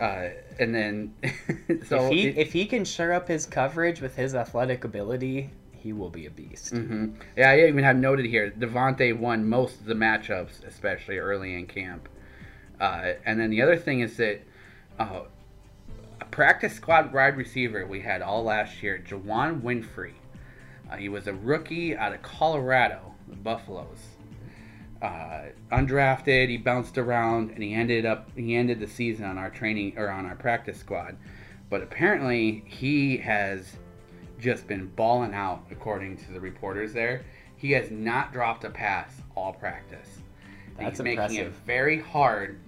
Uh, and then so if he it- if he can shore up his coverage with his athletic ability, he will be a beast. hmm Yeah, I even have noted here Davante won most of the matchups, especially early in camp. Uh, and then the other thing is that uh, a practice squad wide receiver we had all last year, Juwann Winfree. Uh, he was a rookie out of Colorado, the Buffaloes. Uh, undrafted, he bounced around, and he ended up he ended the season on our training or on our practice squad. But apparently, he has just been balling out, according to the reporters there. He has not dropped a pass all practice. That's He's making it very hard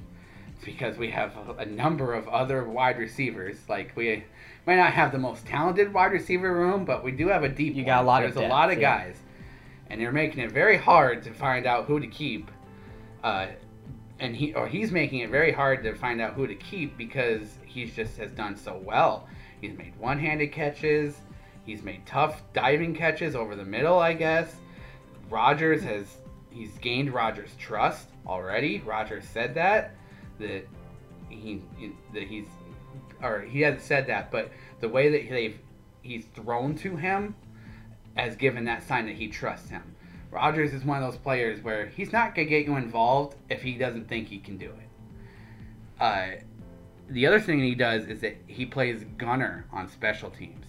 because we have a, a number of other wide receivers. Like we might not have the most talented wide receiver room, but we do have a deep. You one. got a lot There's of a lot of yeah. guys, and they're making it very hard to find out who to keep. Uh, and he or he's making it very hard to find out who to keep because he's just has done so well. He's made one-handed catches. He's made tough diving catches over the middle, I guess. Rodgers has he's gained Rodgers' trust already. Rodgers said that that he that he's or he hasn't said that, but the way that they've he's thrown to him has given that sign that he trusts him. Rodgers is one of those players where he's not gonna get you involved if he doesn't think he can do it. Uh, the other thing he does is that he plays gunner on special teams,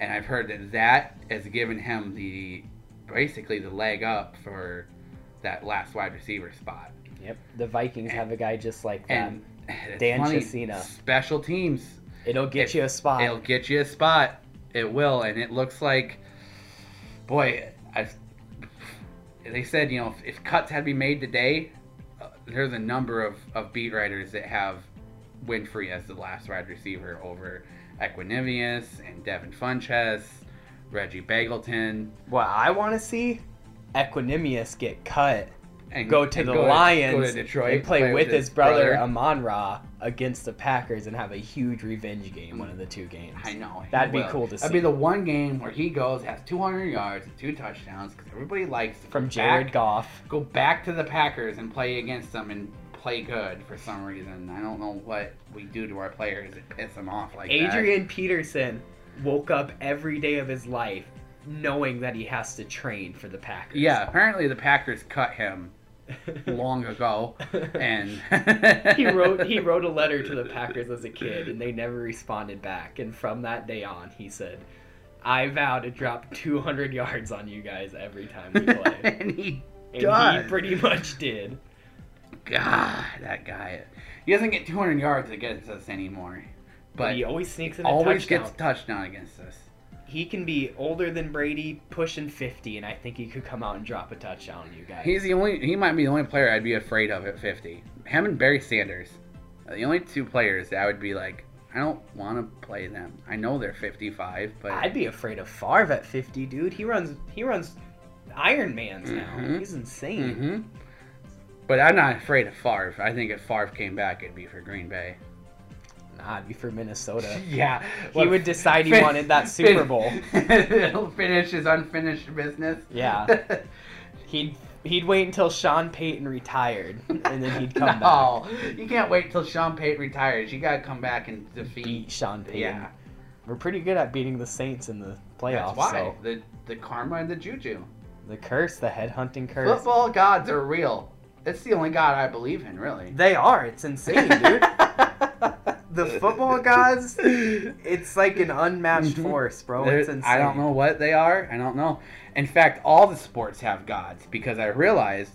and I've heard that that has given him the basically the leg up for that last wide receiver spot. Yep. The Vikings have a guy just like that. And it's Dan funny, Chisena. Special teams. It'll get if- you a spot. It'll get you a spot. It will, and it looks like, boy, I, they said you know if, if cuts had to be made today, uh, there's a number of, of beat writers that have Winfree as the last wide receiver over Equanimeous and Devin Funchess, Reggie Begelton, What I want to see, Equanimeous get cut, and go to and the go Lions, go to Detroit, and play, with his brother, Amon Ra against the Packers and have a huge revenge game, one of the two games. I know. That'd be cool to see. That'd be the one game where he goes, has 200 yards and two touchdowns because everybody likes to From Jared back- Goff. Go back to the Packers and play against them and play good for some reason. I don't know what we do to our players that piss them off like that. Adrian Peterson woke up every day of his life knowing that he has to train for the Packers. Yeah, apparently the Packers cut him long ago, and he wrote he wrote a letter to the Packers as a kid, and they never responded back. And from that day on, he said, "I vow to drop 200 yards on you guys every time we play." and he and does. he pretty much did. God, that guy. He doesn't get 200 yards against us anymore, But but he always sneaks in a always touchdown. gets a touchdown against us. He can be older than Brady, pushing 50, and I think he could come out and drop a touchdown on you guys. He's the only. He might be the only player I'd be afraid of at 50. Him and Barry Sanders, are the only two players that I would be like, I don't want to play them. I know they're 55, but I'd be afraid of Favre at 50, dude. He runs he runs Iron Man's now. Mhm. He's insane. hmm But I'm not afraid of Favre. I think if Favre came back, it'd be for Green Bay. Be for Minnesota. Yeah, He would decide he wanted that Super Bowl. He'll finish his unfinished business. Yeah. He'd he'd wait until Sean Payton retired, and then he'd come back. no, you can't wait till Sean Payton retires. You gotta come back and defeat. Beat Sean Payton. Yeah, We're pretty good at beating the Saints in the playoffs. that's why So the the karma and the juju. the curse, the headhunting curse. Football gods are real. It's the only god I believe in, really. They are. It's insane, dude. The football gods, it's like an unmatched Mhm. force, bro. It's insane. I don't know what they are. I don't know. In fact, all the sports have gods because I realized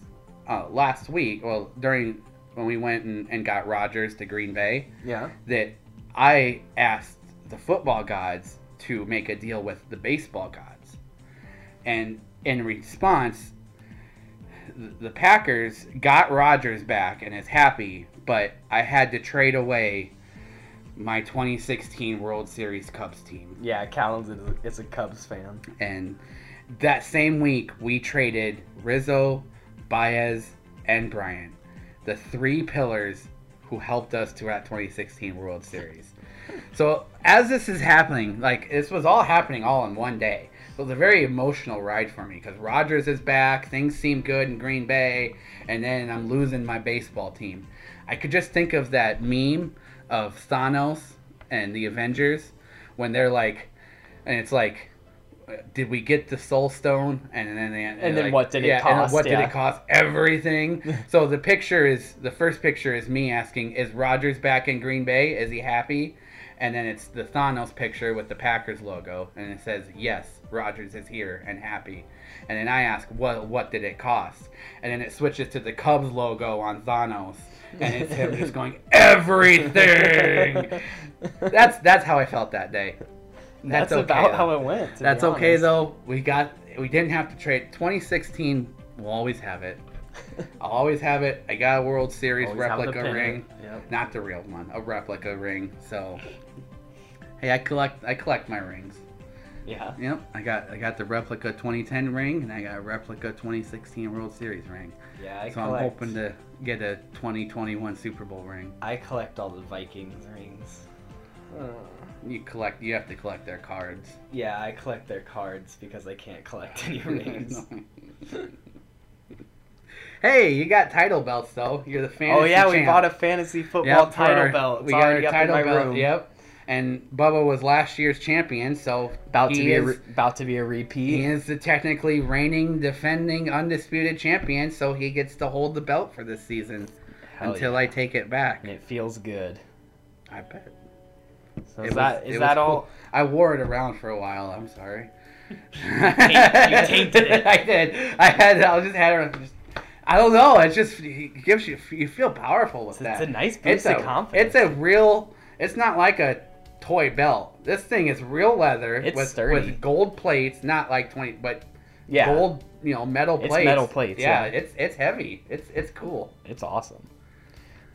uh, last week, well, during when we went and, and got Rodgers to Green Bay, Yeah. that I asked the football gods to make a deal with the baseball gods. And in response, the Packers got Rodgers back and is happy, but I had to trade away my 2016 World Series Cubs team. Yeah, Callum's is a, is a Cubs fan. And that same week, we traded Rizzo, Baez, and Bryant, the three pillars who helped us to that 2016 World Series. So as this is happening, like this was all happening all in one day. It was a very emotional ride for me because Rodgers is back, things seem good in Green Bay, and then I'm losing my baseball team. I could just think of that meme of Thanos and the Avengers when they're like, and it's like, did we get the Soul Stone? And then, and, And then what did it cost? and what did it cost? Everything. so the picture is the first picture is me asking, is Rodgers back in Green Bay? Is he happy? And then it's the Thanos picture with the Packers logo, and it says, "Yes, Rodgers is here and happy." And then I ask, "What what did it cost?" And then it switches to the Cubs logo on Thanos, and it's him just going, "Everything." that's that's how I felt that day. That's, okay, about though. how it went. That's okay though. We got we didn't have to trade. 2016, we'll always have it. I'll always have it. I got a World Series Always replica ring, Yep. not the real one, a replica ring. So, hey, I collect I collect my rings. Yeah. Yep, I got I got the replica 2010 ring and I got a replica 2016 World Series ring. Yeah, I so I'm hoping to get a 2021 Super Bowl ring. I collect all the Vikings rings. Uh, You collect. You have to collect their cards. yeah, I collect their cards because I can't collect any rings. hey, you got title belts though. You're the fantasy oh yeah, we bought a fantasy football Yep, title our- belt. It's we got already our up title in my belt. room. Yep. And Bubba was last year's champion, so About to he be a is, re- about to be a repeat. he is the technically reigning, defending, undisputed champion. So he gets to hold the belt for this season Hell until yeah. I take it back. and it feels good. I bet. So is was- that is that cool. all? I wore it around for a while. I'm sorry. you tainted it. I did. I had. I just had it. Just, I don't know. It just it gives you you feel powerful with It's- that. it's a nice It's boost of confidence. It's a real. It's not like a toy belt. This thing is real leather It's with sturdy. with gold plates. Not like twenty, but Yeah, gold. You know, metal plates. It's metal plates, yeah. it's it's heavy. It's it's cool. it's awesome.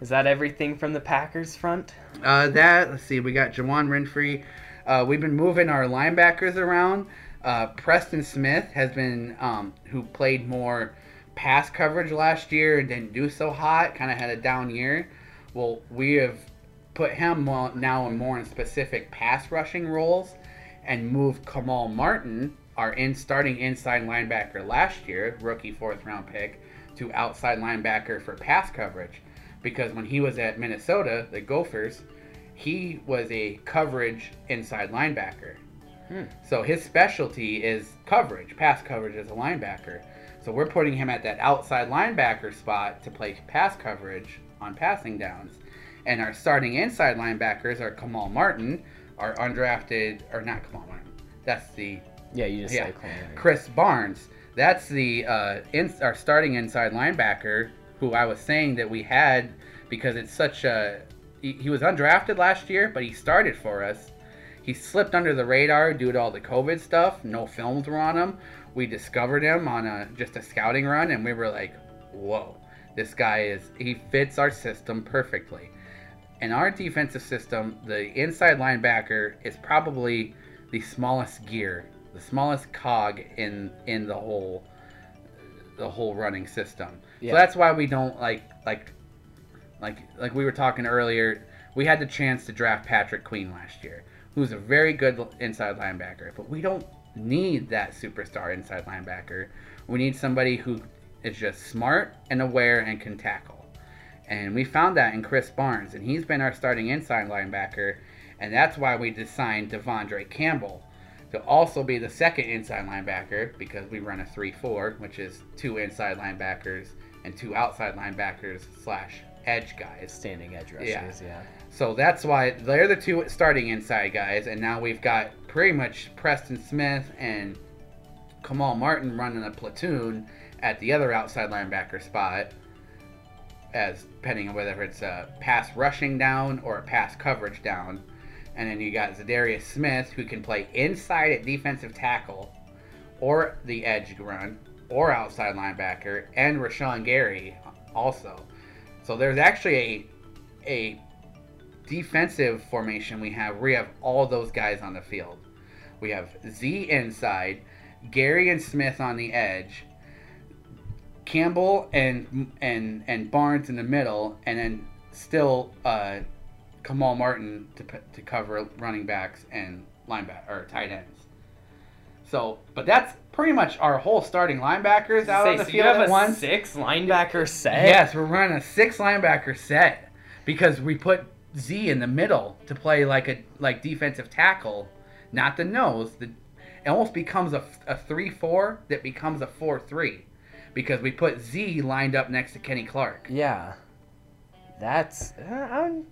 Is that everything from the Packers front? Uh, that let's see, we got Juwann Winfree. Uh, we've been moving our linebackers around. Uh, Preston Smith has been um, who played more pass coverage last year and didn't do so hot. Kind of had a down year. Well, we have put him now in more in specific pass rushing roles, and move Kamal Martin, our in starting inside linebacker last year, rookie fourth round pick, to outside linebacker for pass coverage. Because when he was at Minnesota, the Gophers, he was a coverage inside linebacker. Hmm. So his specialty is coverage, pass coverage as a linebacker. So we're putting him at that outside linebacker spot to play pass coverage on passing downs. And our starting inside linebackers are Kamal Martin, our undrafted, or not Kamal Martin. That's the Yeah, you just Yeah. say Cole Martin. Krys Barnes. That's the uh, in, our starting inside linebacker who I was saying that we had because it's such a. He, he was undrafted last year, but he started for us. He slipped under the radar due to all the COVID stuff. No films were on him. We discovered him on a just a scouting run, and we were like, "Whoa, this guy is he fits our system perfectly." In our defensive system, the inside linebacker is probably the smallest gear, the smallest cog in in the whole the whole running system. Yeah. So that's why we don't like like like like we were talking earlier. We had the chance to draft Patrick Queen last year, who's a very good inside linebacker, but we don't need that superstar inside linebacker. We need somebody who is just smart and aware and can tackle. And we found that in Krys Barnes, and he's been our starting inside linebacker, and that's why we just signed De'Vondre Campbell to also be the second inside linebacker because we run a 3-4, which is two inside linebackers and two outside linebackers slash edge guys. Standing edge Yeah. rushers, yeah. So that's why they're the two starting inside guys, and now we've got pretty much Preston Smith and Kamal Martin running a platoon at the other outside linebacker spot, as depending on whether it's a pass rushing down or a pass coverage down. And then you got Za'Darius Smith, who can play inside at defensive tackle, or the edge run, or outside linebacker, and Rashan Gary also. So there's actually a a defensive formation we have. We have all those guys on the field. We have Z inside, Gary and Smith on the edge, Campbell and and and Barnes in the middle, and then still uh, Kamal Martin to to cover running backs and linebacker or tight ends. So, but that's pretty much our whole starting linebackers out Say, on the so you field have at a once. six linebacker set. Yes, we're running a six linebacker set because we put Z in the middle to play like a like defensive tackle, not the nose. The it almost becomes a, a three four that becomes a four three because we put Z lined up next to Kenny Clark. Yeah. That's. Uh, I, don't,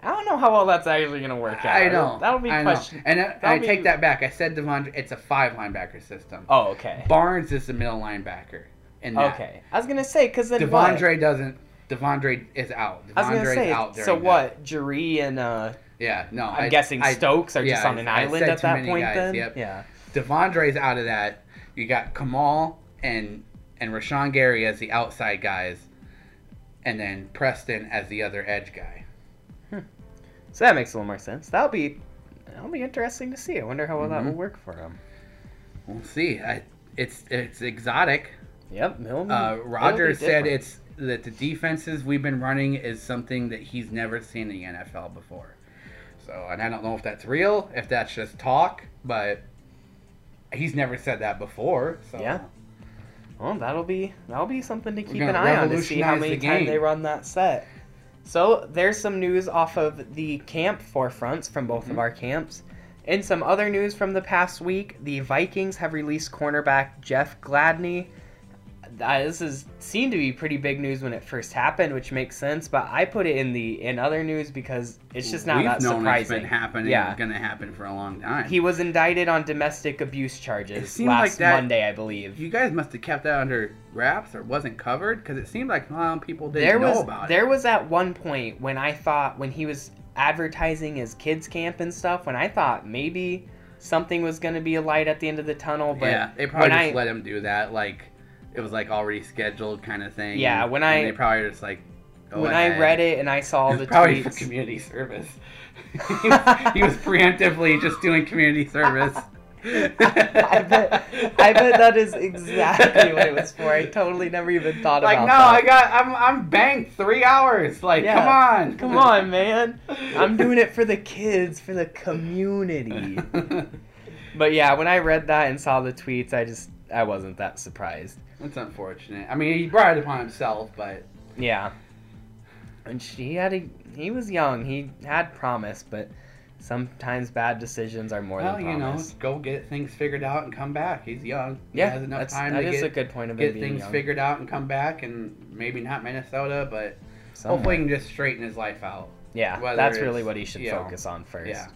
I don't know how well that's actually going to work out. I know. That'll be I know. question. And I, that'll I be- take that back. I said De'Vondre. It's a five linebacker system. Oh, okay. Barnes is the middle linebacker. In that. Okay. I was going to say, because then. what? De'Vondre doesn't. De'Vondre is out. I was to say, out so what? Jaire and. uh Yeah, no. I'm I- guessing I- Stokes are just on an I- I island at that point guys, then? Yep. Yeah. De'Vondre's out of that. You got Kamal and and Rashan Gary as the outside guys, and then Preston as the other edge guy. So that makes a little more sense. That'll be. That'll be interesting to see. I wonder how well that Mhm. will work for him. We'll see. I, it's it's exotic. Yep. Be- Uh, Roger said it's that the defenses we've been running is something that he's never seen in the NFL before. So, and I don't know if that's real, if that's just talk, but he's never said that before. So Yeah. Well, that'll be that'll be something to keep an eye on to see how many the times they run that set. So there's some news off of the camp forefronts from both Mm-hmm. of our camps. In some other news from the past week, the Vikings have released cornerback Jeff Gladney. Uh, this is seemed to be pretty big news when it first happened, which makes sense. But I put it in the in other news because it's just not We've that known surprising. it's been happening. Yeah. Going to happen for a long time. He was indicted on domestic abuse charges last like that- Monday, I believe. you guys must have kept that under wraps or wasn't covered because it seemed like a lot of people didn't there know was about there it. There was at one point when I thought when he was advertising his kids camp and stuff when I thought maybe something was going to be a light at the end of the tunnel but yeah, they probably just I- let him do that. Like it was like already scheduled kind of thing. Yeah, when and I- they probably just like when ahead. I read it and I saw It the probably for tweets community service. he, was, he was preemptively just doing community service. I bet I bet that is exactly what it was for. I totally never even thought like about no, that. Like no, I got I'm I'm banked three hours. Like Yeah. come on, Come on, man. I'm doing it for the kids, for the community. But yeah, when I read that and saw the tweets, I just I wasn't that surprised. That's unfortunate. I mean, he brought it upon himself, but Yeah. And she had a he was young. He had promise, but sometimes bad decisions are more well, than you know, go get things figured out and come back. He's young. he yeah, has enough that's, time that to is get, a good point of get things young. figured out and come back, and maybe not Minnesota, but Somewhere. hopefully he can just straighten his life out. Yeah, whether that's really what he should know, focus on first. yeah.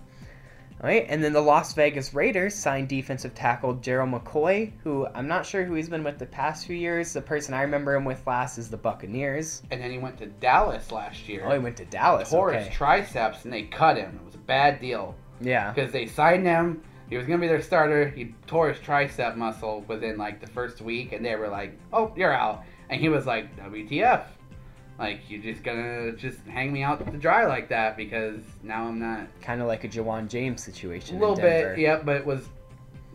All right, and then the Las Vegas Raiders signed defensive tackle Gerald McCoy, who I'm not sure who he's been with the past few years. The person I remember him with last is the Buccaneers. And then he went to Dallas last year. Oh, he went to Dallas. tore his triceps, and they cut him. It was a bad deal Yeah. because they signed him. He was gonna be their starter. He tore his tricep muscle within like the first week, and they were like, "Oh, you're out." And he was like, "WTF? Like you're just gonna just hang me out to dry like that because now I'm not." Kind of like a Ja'Wuan James situation. A little bit, yeah, but it was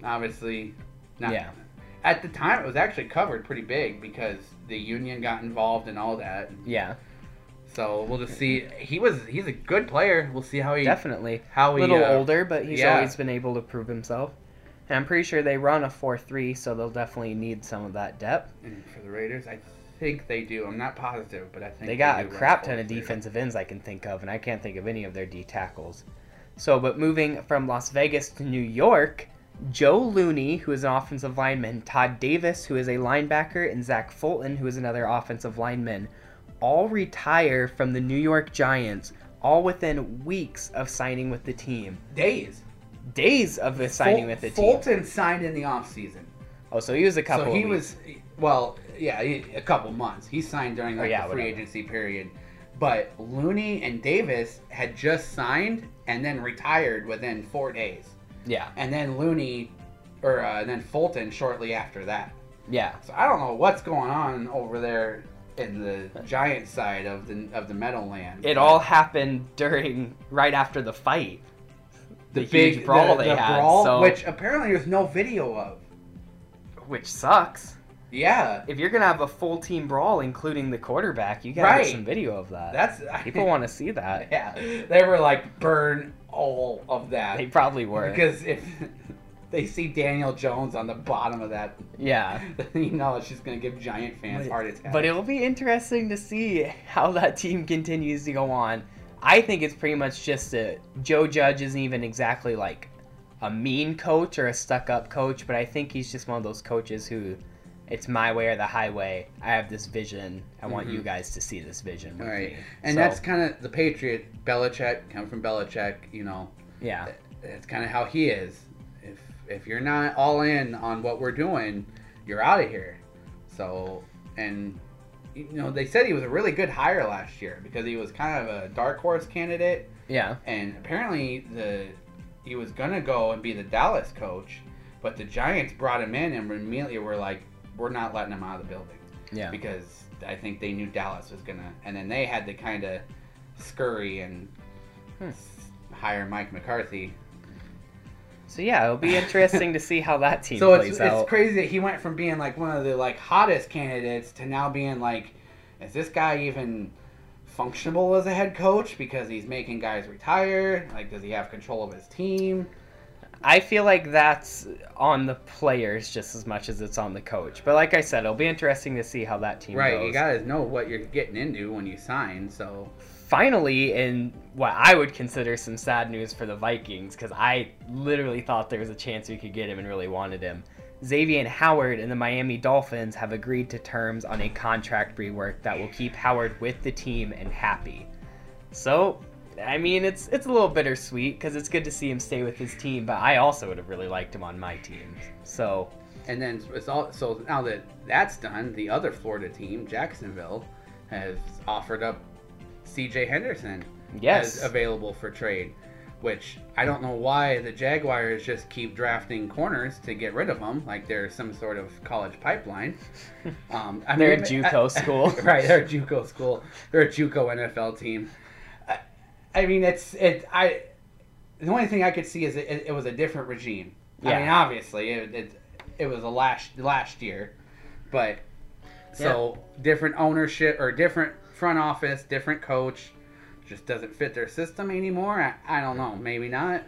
obviously not. Yeah. At the time, it was actually covered pretty big because the union got involved and all that. Yeah, So we'll just see. He was he's a good player. We'll see how he definitely. how he A little uh, older, but he's yeah. always been able to prove himself. And I'm pretty sure they run a 4-3, so they'll definitely need some of that depth. And for the Raiders, I think they do. I'm not positive, but I think They got a crap ton of 4-3. defensive ends I can think of, and I can't think of any of their D tackles. So, but moving from Las Vegas to New York, Joe Looney, who is an offensive lineman, Todd Davis, who is a linebacker, and Zach Fulton, who is another offensive lineman, all retire from the New York Giants, all within weeks of signing with the team. days. Days of the signing Ful- with the team. Fulton signed in the offseason. Oh, so he was a couple. So he was well, yeah, a couple months. He signed during Oh, like yeah, the free whatever. agency period. But Looney and Davis had just signed and then retired within four days. Yeah, And then Looney, or uh, and then Fulton shortly after that. yeah. So I don't know what's going on over there in the giant side of the of the Meadowland. It all happened during right after the fight. The, huge brawl they had, brawl, so, which apparently there's no video of. which sucks. Yeah, If you're gonna have a full team brawl, including the quarterback, you gotta Right. get some video of that. that's People want to see that. Yeah, they were like burn all of that They probably were. because if they see Daniel Jones on the bottom of that, yeah. you know it's just gonna give giant fans heart attacks. But it'll be interesting to see how that team continues to go on. I think it's pretty much just a Joe Judge isn't even exactly like a mean coach or a stuck up coach, but I think he's just one of those coaches who it's my way or the highway. I have this vision. I want Mhm. you guys to see this vision. With all right, me. and So, that's kind of the Patriot Belichick come from Belichick. You know, yeah. that's kind of how he is. If if you're not all in on what we're doing, you're out of here. So and you know they said he was a really good hire last year because he was kind of a dark horse candidate. Yeah. and apparently the he was gonna go and be the Dallas coach, but the Giants brought him in and immediately were like, "We're not letting them out of the building," Yeah. because I think they knew Dallas was gonna, and then they had to kind of scurry and Hmm. hire Mike McCarthy. So yeah, it'll be interesting to see how that team So plays it's, out. it's crazy that he went from being like one of the like hottest candidates to now being like, is this guy even functional as a head coach because he's making guys retire? Like, does he have control of his team? I feel like that's on the players just as much as it's on the coach. But like I said, it'll be interesting to see how that team Right, goes. you gotta know what you're getting into when you sign. So Finally, in what I would consider some sad news for the Vikings, because I literally thought there was a chance we could get him and really wanted him. Xavier Howard and the Miami Dolphins have agreed to terms on a contract rework that will keep Howard with the team and happy. So, I mean, it's it's a little bittersweet because it's good to see him stay with his team, but I also would have really liked him on my team. So, And then it's all so now that that's done, the other Florida team, Jacksonville, has offered up C.J. Henderson yes, as available for trade. Which I don't know why the Jaguars just keep drafting corners to get rid of them, like they're some sort of college pipeline. Um, I They're a JUCO I- school. right? They're a JUCO school. They're a JUCO NFL team. I, mean, it's it. I the only thing I could see is it, it was a different regime. Yeah. I mean, obviously, it, it it was a last last year, but so different ownership or different front office, different coach, just doesn't fit their system anymore. I, I don't know, maybe not.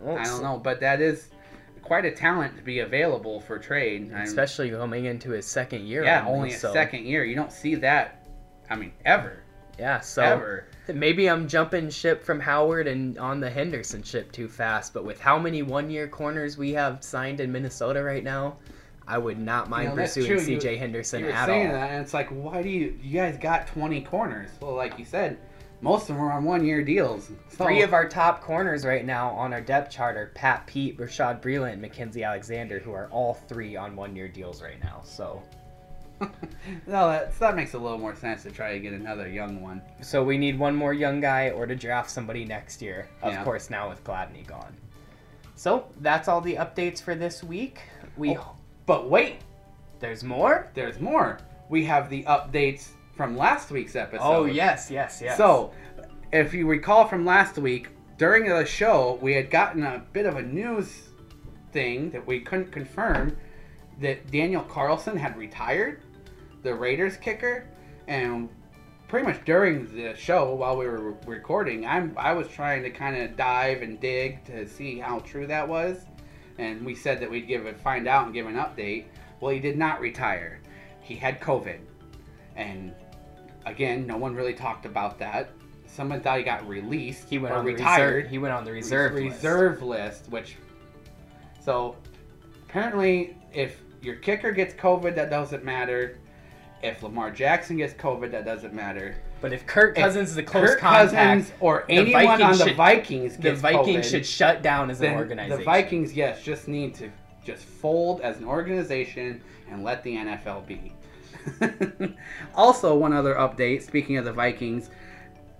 Well, I don't know, but that is quite a talent to be available for trade. I'm- Especially coming into his second year. yeah, only a so- second year. You don't see that. I mean, ever, Yeah, so ever. maybe I'm jumping ship from Howard and on the Henderson ship too fast. But with how many one-year corners we have signed in Minnesota right now, I would not mind You know, pursuing C.J. Henderson You were at saying all. that, and it's like, why do you? You guys got twenty corners. Well, like you said, most of them are on one-year deals. So, Three of our top corners right now on our depth chart are Pat Pete, Rashad Breeland, and Mackenzie Alexander, who are all three on one-year deals right now. So, no, that that makes a little more sense to try to get another young one. so we need one more young guy or to draft somebody next year. Of Yeah. course, now with Gladney gone. So that's all the updates for this week. We Oh, but wait, there's more. there's more. We have the updates from last week's episode. Oh yes, yes, yes. So, if you recall from last week, during the show, we had gotten a bit of a news thing that we couldn't confirm that Daniel Carlson had retired, the Raiders kicker, and pretty much during the show while we were recording, I'm I was trying to kind of dive and dig to see how true that was, and we said that we'd give it find out and give an update. Well, he did not retire. He had COVID, and again, no one really talked about that. Someone thought he got released he went or on the retired reserve. He went on the reserve. list. reserve list, which so apparently if your kicker gets COVID, that doesn't matter. If Lamar Jackson gets COVID, that doesn't matter. But if Kirk If Cousins is a close Kirk contact, Cousins or the anyone Vikings on the should- Vikings the Vikings COVID, should shut down as an organization. the Vikings, yes, just need to just fold as an organization and let the NFL be. also, one other update. Speaking of the Vikings,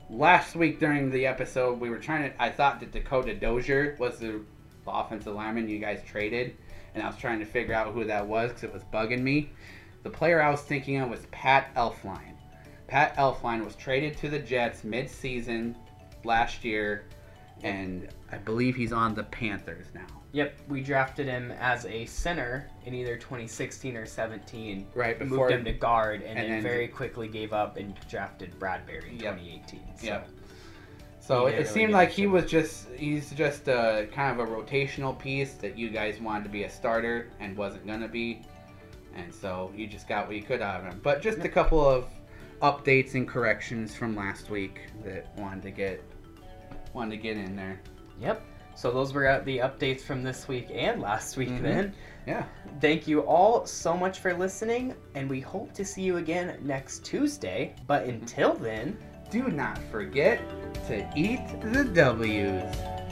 last week during the episode, we were trying to. I thought that Dakota Dozier was the offensive lineman you guys traded, and I was trying to figure out who that was because it was bugging me. The player I was thinking of was Pat Elflein. Pat Elflein was traded to the Jets mid-season last year, and I believe he's on the Panthers now. Yep, we drafted him as a center in either 2016 or 17. Right before, Moved him to guard, and, and then then- very quickly gave up and drafted Bradbury in Yep. 2018. So. Yep. So it, it seemed like he was just he's just a kind of a rotational piece that you guys wanted to be a starter and wasn't gonna be, and so you just got what you could out of him. But just a couple of updates and corrections from last week that wanted to get wanted to get in there. Yep. So those were the updates from this week and last week. Mhm. Then, Yeah. thank you all so much for listening, and we hope to see you again next Tuesday. But until then. Do not forget to eat the W's.